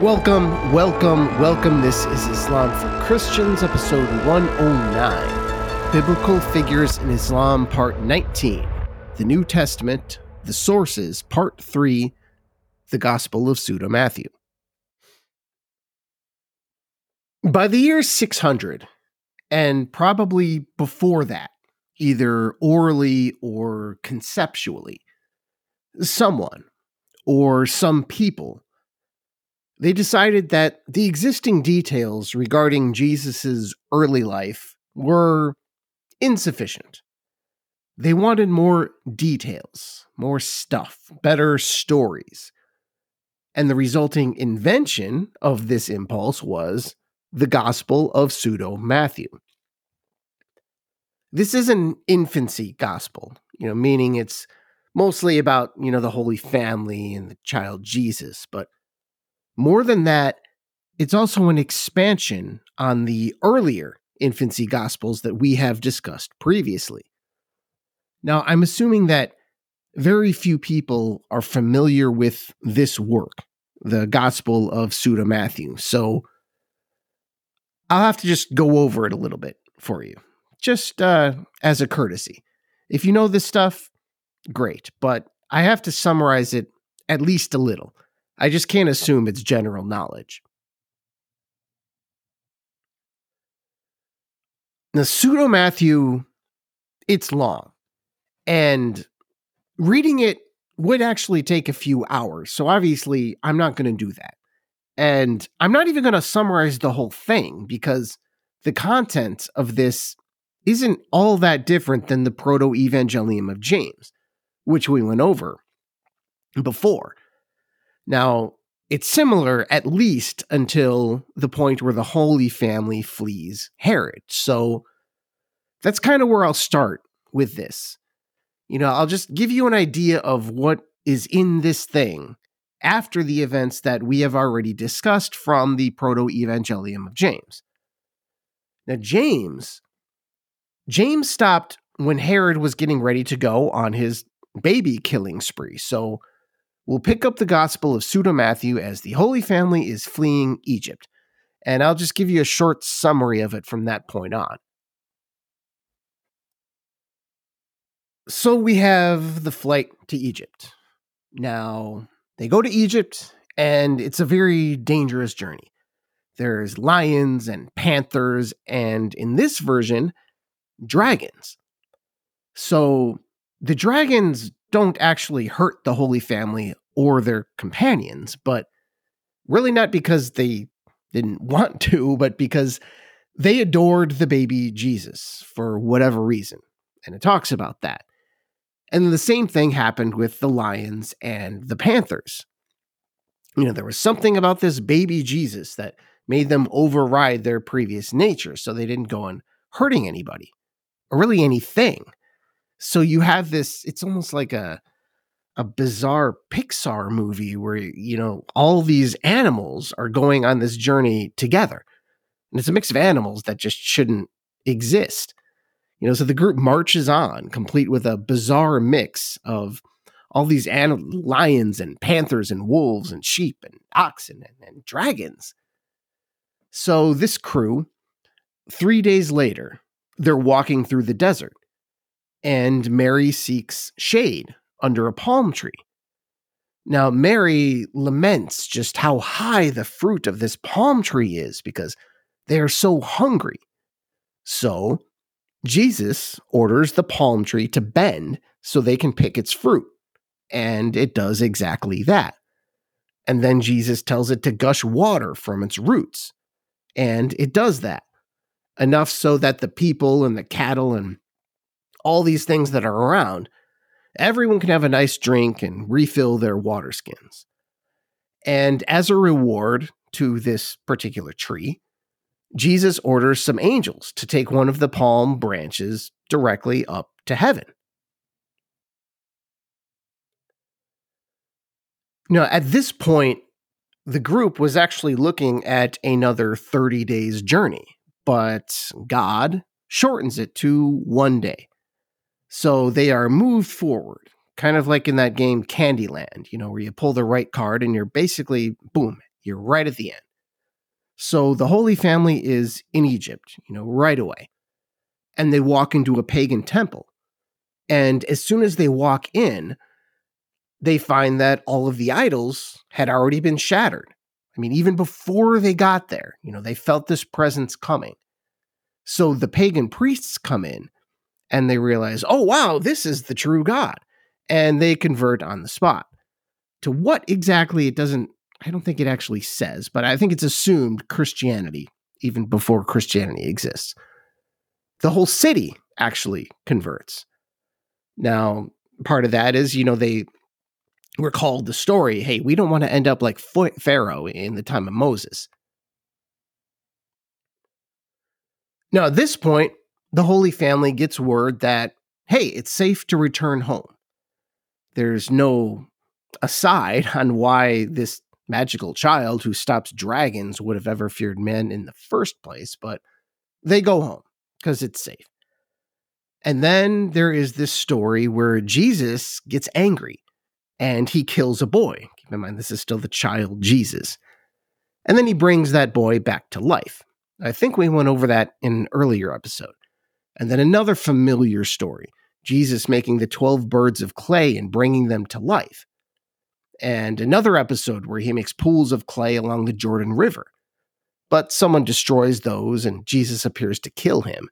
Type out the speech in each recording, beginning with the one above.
Welcome, welcome, welcome. This is Islam for Christians, episode 109 Biblical Figures in Islam, part 19 The New Testament, the Sources, part 3 The Gospel of Pseudo Matthew. By the year 600, and probably before that, either orally or conceptually, someone or some people they decided that the existing details regarding Jesus' early life were insufficient. They wanted more details, more stuff, better stories. And the resulting invention of this impulse was the Gospel of Pseudo Matthew. This is an infancy gospel, you know, meaning it's mostly about, you know, the Holy Family and the child Jesus, but more than that, it's also an expansion on the earlier infancy gospels that we have discussed previously. Now, I'm assuming that very few people are familiar with this work, the Gospel of Pseudo Matthew. So I'll have to just go over it a little bit for you, just uh, as a courtesy. If you know this stuff, great, but I have to summarize it at least a little I just can't assume it's general knowledge. The pseudo Matthew, it's long, and reading it would actually take a few hours. So obviously, I'm not going to do that. And I'm not even going to summarize the whole thing because the content of this isn't all that different than the Proto Evangelium of James, which we went over before. Now, it's similar at least until the point where the Holy Family flees Herod. So that's kind of where I'll start with this. You know, I'll just give you an idea of what is in this thing after the events that we have already discussed from the Proto Evangelium of James. Now, James, James stopped when Herod was getting ready to go on his baby killing spree. So We'll pick up the Gospel of Pseudo Matthew as the Holy Family is fleeing Egypt, and I'll just give you a short summary of it from that point on. So we have the flight to Egypt. Now, they go to Egypt, and it's a very dangerous journey. There's lions and panthers, and in this version, dragons. So the dragons don't actually hurt the Holy Family or their companions, but really not because they didn't want to, but because they adored the baby Jesus for whatever reason. And it talks about that. And the same thing happened with the lions and the panthers. You know, there was something about this baby Jesus that made them override their previous nature. So they didn't go on hurting anybody or really anything. So you have this, it's almost like a a bizarre Pixar movie where you know all these animals are going on this journey together. And it's a mix of animals that just shouldn't exist. You know, so the group marches on, complete with a bizarre mix of all these anim- lions and panthers and wolves and sheep and oxen and, and dragons. So this crew, three days later, they're walking through the desert, and Mary seeks shade under a palm tree. Now, Mary laments just how high the fruit of this palm tree is because they are so hungry. So, Jesus orders the palm tree to bend so they can pick its fruit. And it does exactly that. And then Jesus tells it to gush water from its roots. And it does that. Enough so that the people and the cattle and all these things that are around everyone can have a nice drink and refill their water skins. And as a reward to this particular tree, Jesus orders some angels to take one of the palm branches directly up to heaven. Now, at this point, the group was actually looking at another 30 days journey, but God shortens it to one day. So they are moved forward, kind of like in that game Candyland, you know, where you pull the right card and you're basically, boom, You're right at the end. So the Holy Family is in Egypt, you know, right away. And they walk into a pagan temple. And as soon as they walk in, they find that all of the idols had already been shattered. I mean, even before they got there, you know, they felt this presence coming. So the pagan priests come in and they realize, oh, wow, this is the true God. And they convert on the spot. To what exactly it doesn't, I don't think it actually says, but I think it's assumed Christianity, even before Christianity exists. The whole city actually converts. Now, part of that is, you know, they recalled the story hey, we don't want to end up like Pharaoh in the time of Moses. Now, at this point, the Holy Family gets word that, hey, it's safe to return home. There's no aside on why this magical child who stops dragons would have ever feared men in the first place, but they go home because it's safe. And then there is this story where Jesus gets angry and he kills a boy. Keep in mind, this is still the child Jesus. And then he brings that boy back to life. I think we went over that in an earlier episode. And then another familiar story Jesus making the 12 birds of clay and bringing them to life. And another episode where he makes pools of clay along the Jordan River. But someone destroys those and Jesus appears to kill him.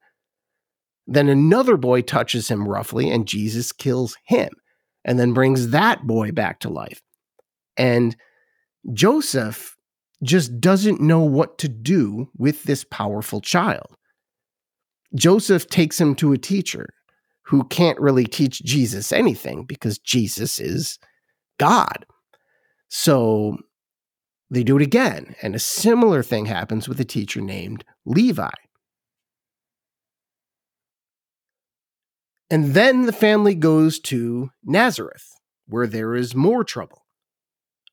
Then another boy touches him roughly and Jesus kills him and then brings that boy back to life. And Joseph just doesn't know what to do with this powerful child. Joseph takes him to a teacher who can't really teach Jesus anything because Jesus is God. So they do it again, and a similar thing happens with a teacher named Levi. And then the family goes to Nazareth, where there is more trouble.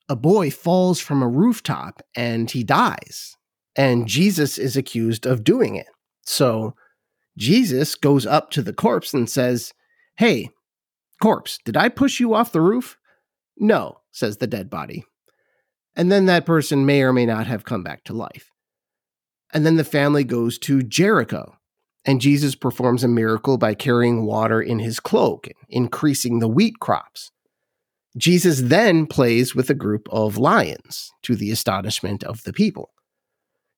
A boy falls from a rooftop and he dies, and Jesus is accused of doing it. So Jesus goes up to the corpse and says, Hey, corpse, did I push you off the roof? No, says the dead body. And then that person may or may not have come back to life. And then the family goes to Jericho, and Jesus performs a miracle by carrying water in his cloak, and increasing the wheat crops. Jesus then plays with a group of lions to the astonishment of the people.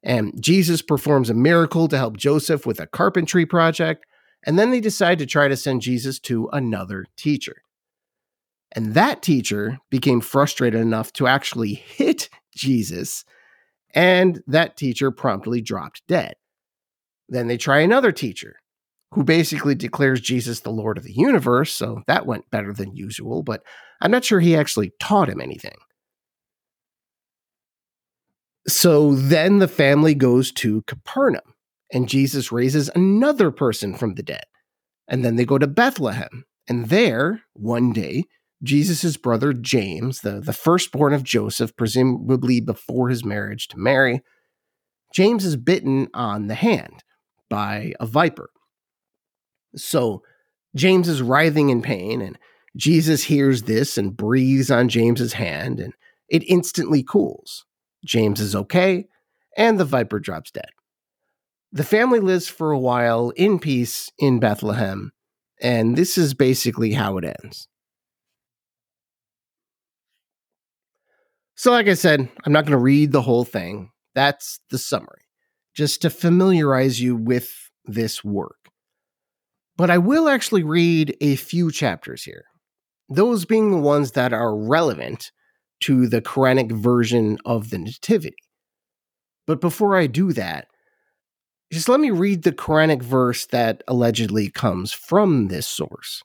And Jesus performs a miracle to help Joseph with a carpentry project. And then they decide to try to send Jesus to another teacher. And that teacher became frustrated enough to actually hit Jesus. And that teacher promptly dropped dead. Then they try another teacher who basically declares Jesus the Lord of the universe. So that went better than usual, but I'm not sure he actually taught him anything. So then the family goes to Capernaum, and Jesus raises another person from the dead. And then they go to Bethlehem. And there, one day, Jesus' brother James, the, the firstborn of Joseph, presumably before his marriage to Mary, James is bitten on the hand by a viper. So James is writhing in pain, and Jesus hears this and breathes on James's hand, and it instantly cools. James is okay, and the viper drops dead. The family lives for a while in peace in Bethlehem, and this is basically how it ends. So, like I said, I'm not going to read the whole thing. That's the summary, just to familiarize you with this work. But I will actually read a few chapters here, those being the ones that are relevant to the Quranic version of the Nativity. But before I do that, just let me read the Quranic verse that allegedly comes from this source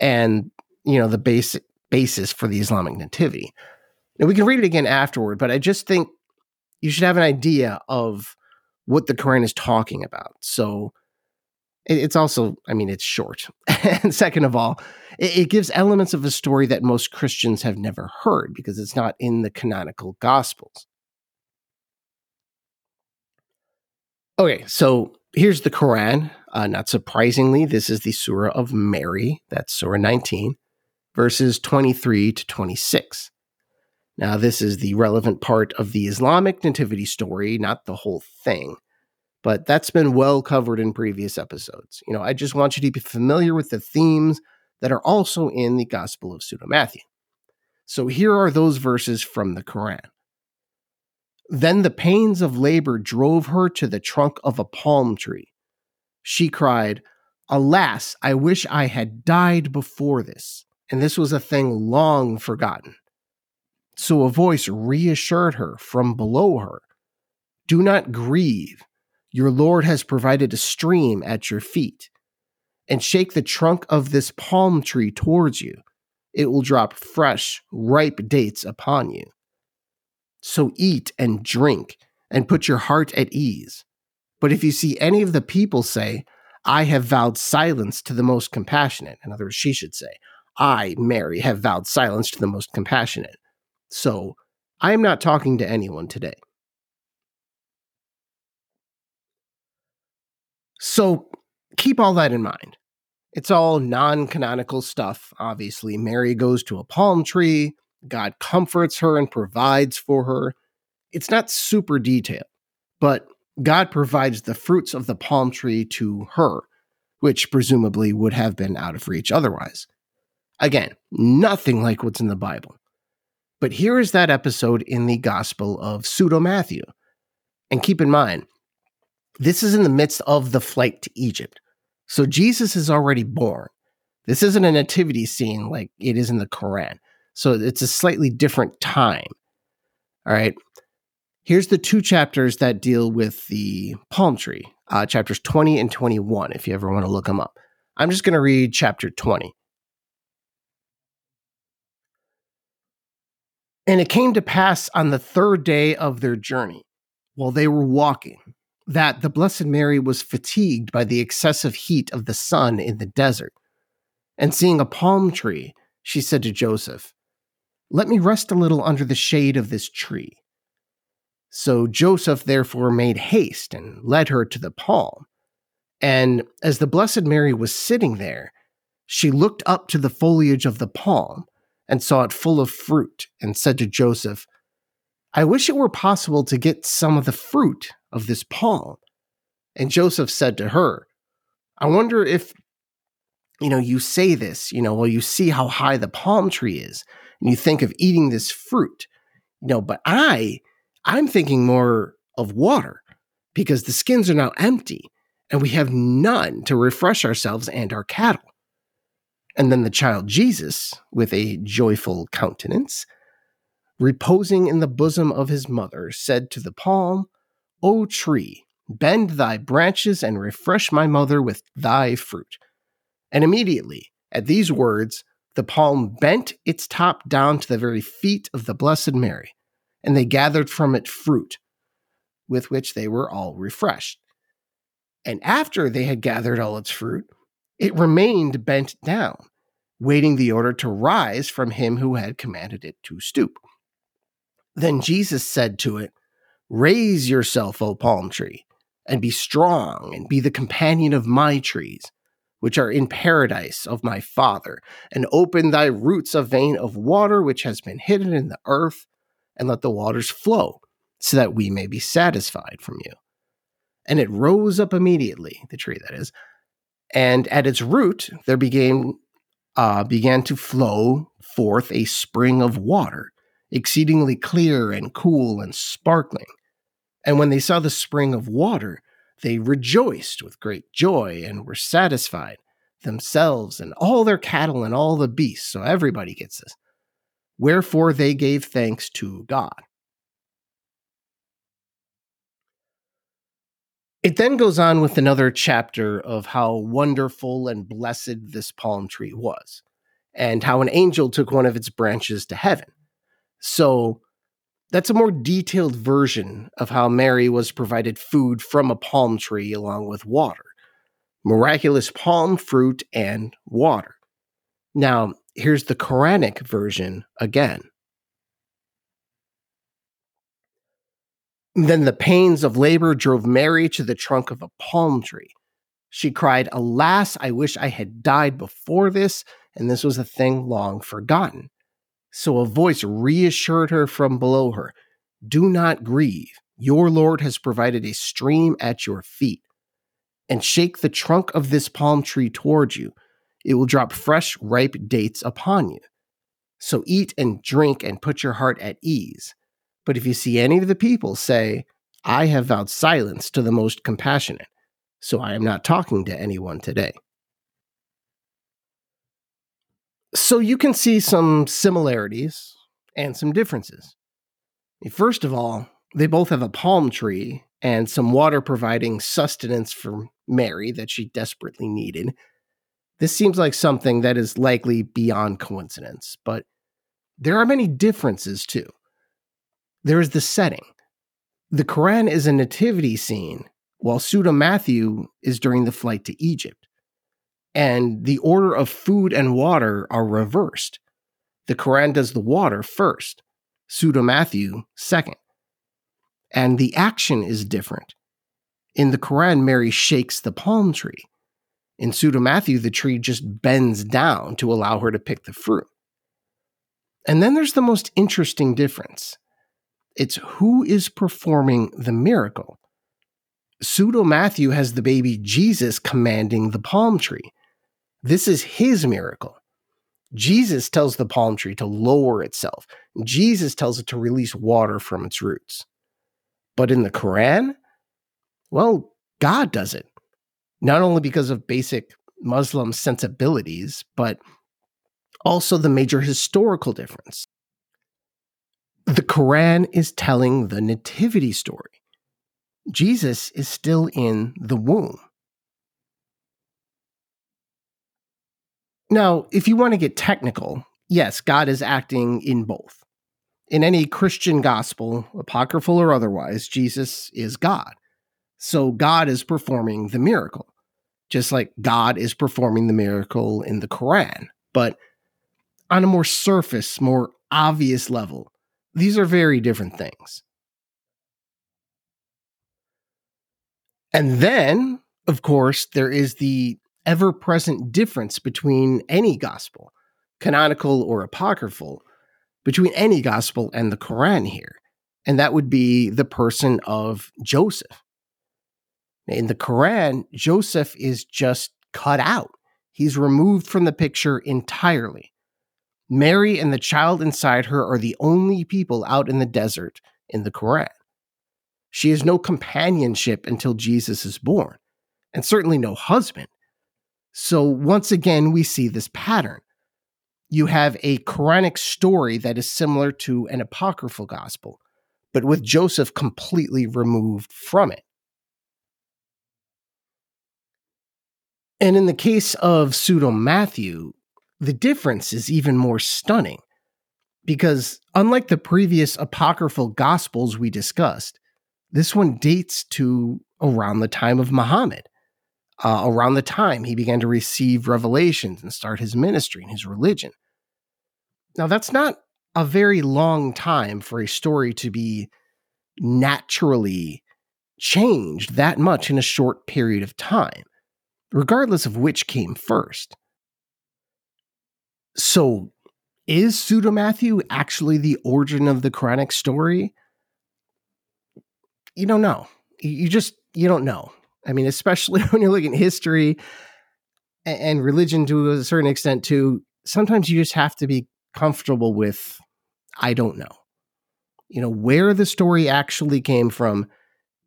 and, you know, the basic basis for the Islamic Nativity. Now, we can read it again afterward, but I just think you should have an idea of what the Quran is talking about. So, it's also, I mean, it's short. and second of all, it, gives elements of a story that most Christians have never heard because it's not in the canonical Gospels. Okay, so here's the Quran. Uh, not surprisingly, this is the Surah of Mary. That's Surah 19, verses 23 to 26. Now, this is the relevant part of the Islamic nativity story, not the whole thing, but that's been well covered in previous episodes. You know, I just want you to be familiar with the themes that are also in the Gospel of Pseudo Matthew. So here are those verses from the Quran. Then the pains of labor drove her to the trunk of a palm tree. She cried, Alas, I wish I had died before this, and this was a thing long forgotten. So a voice reassured her from below her Do not grieve. Your Lord has provided a stream at your feet. And shake the trunk of this palm tree towards you. It will drop fresh, ripe dates upon you. So eat and drink and put your heart at ease. But if you see any of the people say, I have vowed silence to the most compassionate, in other words, she should say, I, Mary, have vowed silence to the most compassionate. So I am not talking to anyone today. So keep all that in mind. It's all non canonical stuff. Obviously, Mary goes to a palm tree, God comforts her and provides for her. It's not super detailed, but God provides the fruits of the palm tree to her, which presumably would have been out of reach otherwise. Again, nothing like what's in the Bible. But here is that episode in the Gospel of Pseudo Matthew. And keep in mind, this is in the midst of the flight to Egypt. So Jesus is already born. This isn't a nativity scene like it is in the Quran. So it's a slightly different time. All right. Here's the two chapters that deal with the palm tree, uh, chapters 20 and 21, if you ever want to look them up. I'm just going to read chapter 20. And it came to pass on the third day of their journey, while they were walking, that the Blessed Mary was fatigued by the excessive heat of the sun in the desert. And seeing a palm tree, she said to Joseph, Let me rest a little under the shade of this tree. So Joseph therefore made haste and led her to the palm. And as the Blessed Mary was sitting there, she looked up to the foliage of the palm and saw it full of fruit, and said to Joseph, I wish it were possible to get some of the fruit of this palm. And Joseph said to her, I wonder if, you know, you say this, you know, well, you see how high the palm tree is, and you think of eating this fruit, you know, but I, I'm thinking more of water because the skins are now empty and we have none to refresh ourselves and our cattle. And then the child Jesus, with a joyful countenance, reposing in the bosom of his mother, said to the palm, O tree, bend thy branches and refresh my mother with thy fruit. And immediately, at these words, the palm bent its top down to the very feet of the Blessed Mary, and they gathered from it fruit, with which they were all refreshed. And after they had gathered all its fruit, it remained bent down, waiting the order to rise from him who had commanded it to stoop. Then Jesus said to it, Raise yourself, O palm tree, and be strong, and be the companion of my trees, which are in paradise of my Father, and open thy roots a vein of water which has been hidden in the earth, and let the waters flow, so that we may be satisfied from you. And it rose up immediately, the tree that is, and at its root there began uh, began to flow forth a spring of water, exceedingly clear and cool and sparkling. And when they saw the spring of water, they rejoiced with great joy and were satisfied, themselves and all their cattle and all the beasts. So everybody gets this. Wherefore they gave thanks to God. It then goes on with another chapter of how wonderful and blessed this palm tree was, and how an angel took one of its branches to heaven. So that's a more detailed version of how Mary was provided food from a palm tree along with water miraculous palm fruit and water. Now, here's the Quranic version again. Then the pains of labor drove Mary to the trunk of a palm tree. She cried, Alas, I wish I had died before this, and this was a thing long forgotten. So a voice reassured her from below her Do not grieve. Your Lord has provided a stream at your feet. And shake the trunk of this palm tree towards you. It will drop fresh, ripe dates upon you. So eat and drink and put your heart at ease. But if you see any of the people, say, I have vowed silence to the most compassionate, so I am not talking to anyone today. So you can see some similarities and some differences. First of all, they both have a palm tree and some water providing sustenance for Mary that she desperately needed. This seems like something that is likely beyond coincidence, but there are many differences too. There is the setting. The Quran is a nativity scene, while Pseudo Matthew is during the flight to Egypt. And the order of food and water are reversed. The Quran does the water first, Pseudo Matthew second. And the action is different. In the Quran, Mary shakes the palm tree. In Pseudo Matthew, the tree just bends down to allow her to pick the fruit. And then there's the most interesting difference it's who is performing the miracle. Pseudo Matthew has the baby Jesus commanding the palm tree. This is his miracle. Jesus tells the palm tree to lower itself. Jesus tells it to release water from its roots. But in the Quran, well, God does it. Not only because of basic Muslim sensibilities, but also the major historical difference. The Quran is telling the nativity story. Jesus is still in the womb. Now, if you want to get technical, yes, God is acting in both. In any Christian gospel, apocryphal or otherwise, Jesus is God. So God is performing the miracle, just like God is performing the miracle in the Quran. But on a more surface, more obvious level, these are very different things. And then, of course, there is the ever present difference between any gospel, canonical or apocryphal, between any gospel and the Quran here. And that would be the person of Joseph. In the Quran, Joseph is just cut out. He's removed from the picture entirely. Mary and the child inside her are the only people out in the desert in the Quran. She has no companionship until Jesus is born, and certainly no husband. So once again, we see this pattern. You have a Quranic story that is similar to an apocryphal gospel, but with Joseph completely removed from it. And in the case of pseudo Matthew, the difference is even more stunning because, unlike the previous apocryphal gospels we discussed, this one dates to around the time of Muhammad, uh, around the time he began to receive revelations and start his ministry and his religion. Now, that's not a very long time for a story to be naturally changed that much in a short period of time, regardless of which came first. So, is Pseudo Matthew actually the origin of the Quranic story? You don't know. You just you don't know. I mean, especially when you're looking at history and religion to a certain extent too. Sometimes you just have to be comfortable with I don't know. You know, where the story actually came from,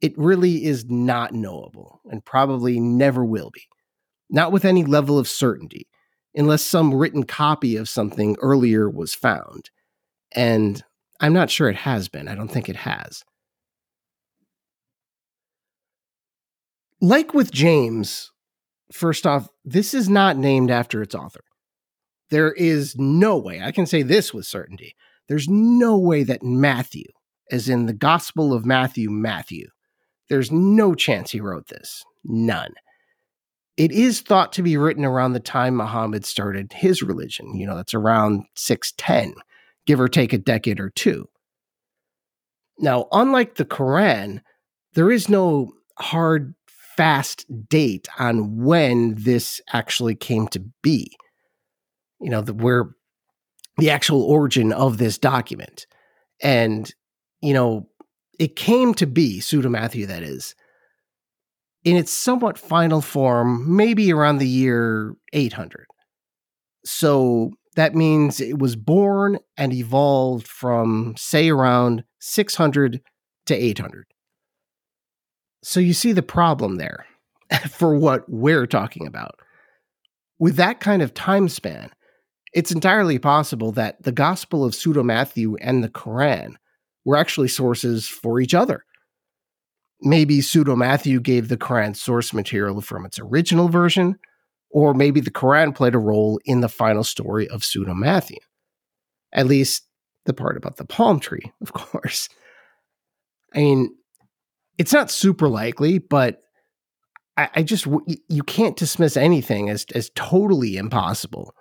it really is not knowable and probably never will be. Not with any level of certainty unless some written copy of something earlier was found. And I'm not sure it has been. I don't think it has. Like with James, first off, this is not named after its author. There is no way, I can say this with certainty, there's no way that Matthew, as in the Gospel of Matthew, Matthew, there's no chance he wrote this. None it is thought to be written around the time Muhammad started his religion. You know, that's around 610, give or take a decade or two. Now, unlike the Quran, there is no hard, fast date on when this actually came to be. You know, the, where the actual origin of this document. And, you know, it came to be, Pseudo Matthew, that is, in its somewhat final form, maybe around the year 800. So that means it was born and evolved from, say, around 600 to 800. So you see the problem there for what we're talking about. With that kind of time span, it's entirely possible that the Gospel of Pseudo Matthew and the Quran were actually sources for each other. Maybe Pseudo Matthew gave the Quran source material from its original version, or maybe the Quran played a role in the final story of Pseudo Matthew. At least the part about the palm tree, of course. I mean, it's not super likely, but I, I just you can't dismiss anything as as totally impossible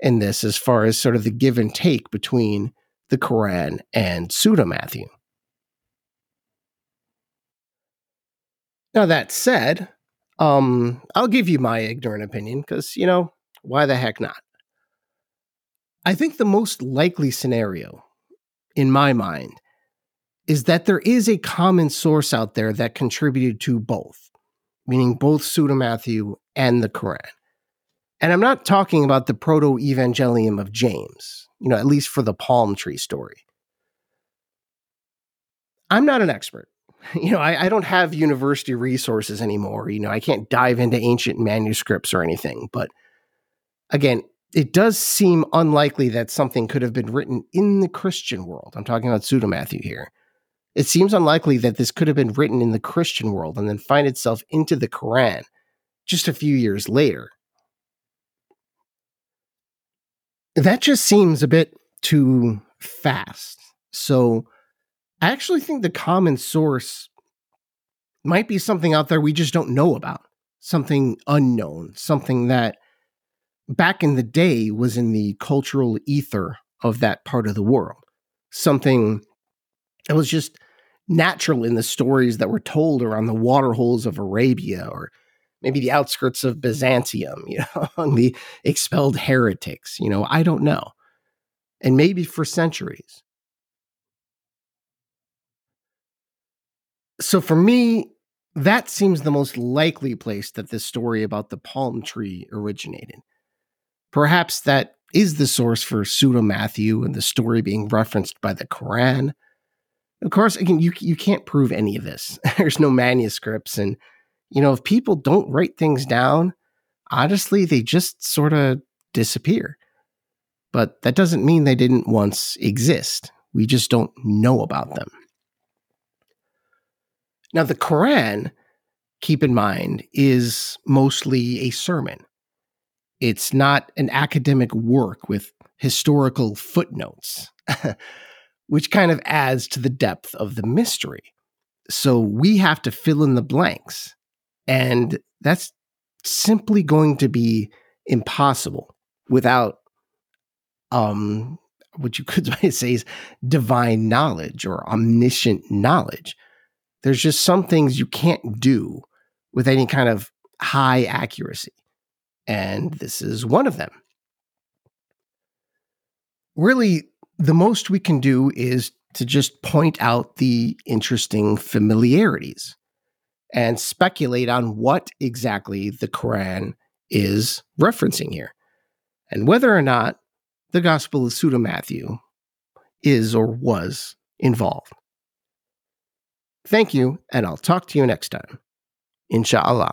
in this, as far as sort of the give and take between the Quran and pseudo Matthew. Now that said, um, I'll give you my ignorant opinion because you know why the heck not? I think the most likely scenario, in my mind, is that there is a common source out there that contributed to both, meaning both Pseudo Matthew and the Quran. And I'm not talking about the proto evangelium of James, you know, at least for the palm tree story. I'm not an expert. You know, I, I, don't have university resources anymore. You know, I can't dive into ancient manuscripts or anything. But again, it does seem unlikely that something could have been written in the Christian world. I'm talking about Pseudo Matthew here. It seems unlikely that this could have been written in the Christian world and then find itself into the Quran just a few years later. That just seems a bit too fast. So I actually think the common source might be something out there we just don't know about, something unknown, something that back in the day was in the cultural ether of that part of the world, something that was just natural in the stories that were told around the water holes of Arabia or maybe the outskirts of Byzantium, you know, among the expelled heretics, you know, I don't know. And maybe for centuries. So for me, that seems the most likely place that this story about the palm tree originated. Perhaps that is the source for pseudo Matthew and the story being referenced by the Quran of course, again, you you can't prove any of this. There's no manuscripts, and you know if people don't write things down, honestly, they just sort of disappear. But that doesn't mean they didn't once exist. We just don't know about them. Now, the Quran, keep in mind, is mostly a sermon. It's not an academic work with historical footnotes. which kind of adds to the depth of the mystery. So we have to fill in the blanks. And that's simply going to be impossible without um what you could say is divine knowledge or omniscient knowledge. There's just some things you can't do with any kind of high accuracy. And this is one of them. Really, the most we can do is to just point out the interesting familiarities and speculate on what exactly the Quran is referencing here and whether or not the Gospel of Pseudo Matthew is or was involved. Thank you, and I'll talk to you next time. Inshallah.